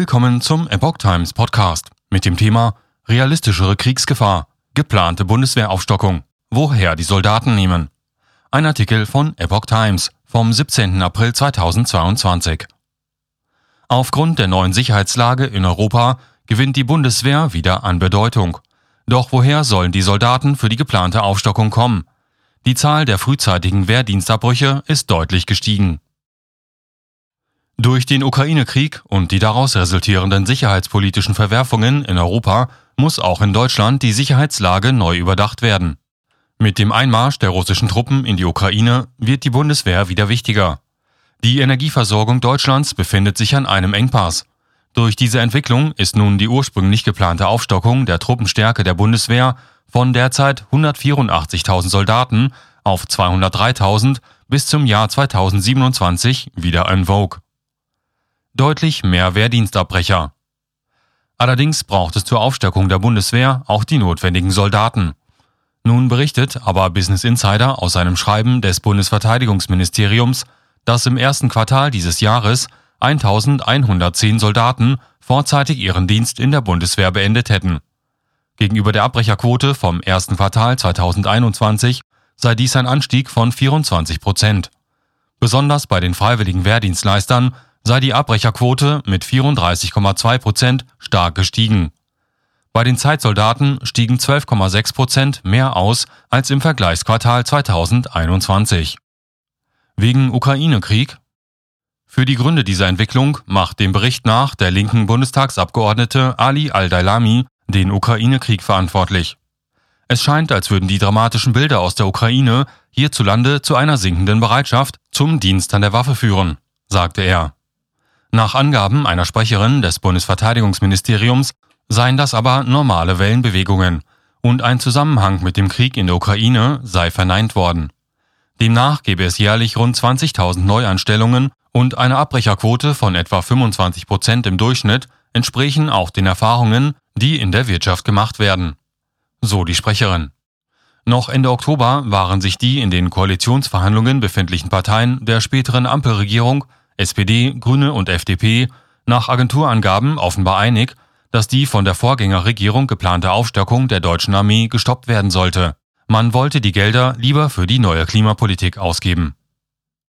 Willkommen zum Epoch Times Podcast mit dem Thema Realistischere Kriegsgefahr, geplante Bundeswehraufstockung, woher die Soldaten nehmen. Ein Artikel von Epoch Times vom 17. April 2022. Aufgrund der neuen Sicherheitslage in Europa gewinnt die Bundeswehr wieder an Bedeutung. Doch woher sollen die Soldaten für die geplante Aufstockung kommen? Die Zahl der frühzeitigen Wehrdienstabbrüche ist deutlich gestiegen. Durch den Ukraine-Krieg und die daraus resultierenden sicherheitspolitischen Verwerfungen in Europa muss auch in Deutschland die Sicherheitslage neu überdacht werden. Mit dem Einmarsch der russischen Truppen in die Ukraine wird die Bundeswehr wieder wichtiger. Die Energieversorgung Deutschlands befindet sich an einem Engpass. Durch diese Entwicklung ist nun die ursprünglich geplante Aufstockung der Truppenstärke der Bundeswehr von derzeit 184.000 Soldaten auf 203.000 bis zum Jahr 2027 wieder en vogue deutlich mehr Wehrdienstabbrecher. Allerdings braucht es zur Aufstärkung der Bundeswehr auch die notwendigen Soldaten. Nun berichtet aber Business Insider aus einem Schreiben des Bundesverteidigungsministeriums, dass im ersten Quartal dieses Jahres 1110 Soldaten vorzeitig ihren Dienst in der Bundeswehr beendet hätten. Gegenüber der Abbrecherquote vom ersten Quartal 2021 sei dies ein Anstieg von 24 Prozent. Besonders bei den freiwilligen Wehrdienstleistern sei die Abbrecherquote mit 34,2 Prozent stark gestiegen. Bei den Zeitsoldaten stiegen 12,6 Prozent mehr aus als im Vergleichsquartal 2021. Wegen Ukraine-Krieg? Für die Gründe dieser Entwicklung macht dem Bericht nach der linken Bundestagsabgeordnete Ali Al-Dailami den Ukraine-Krieg verantwortlich. Es scheint, als würden die dramatischen Bilder aus der Ukraine hierzulande zu einer sinkenden Bereitschaft zum Dienst an der Waffe führen, sagte er. Nach Angaben einer Sprecherin des Bundesverteidigungsministeriums seien das aber normale Wellenbewegungen und ein Zusammenhang mit dem Krieg in der Ukraine sei verneint worden. Demnach gäbe es jährlich rund 20.000 Neuanstellungen und eine Abbrecherquote von etwa 25 Prozent im Durchschnitt entsprechen auch den Erfahrungen, die in der Wirtschaft gemacht werden. So die Sprecherin. Noch Ende Oktober waren sich die in den Koalitionsverhandlungen befindlichen Parteien der späteren Ampelregierung SPD, Grüne und FDP nach Agenturangaben offenbar einig, dass die von der Vorgängerregierung geplante Aufstockung der deutschen Armee gestoppt werden sollte. Man wollte die Gelder lieber für die neue Klimapolitik ausgeben.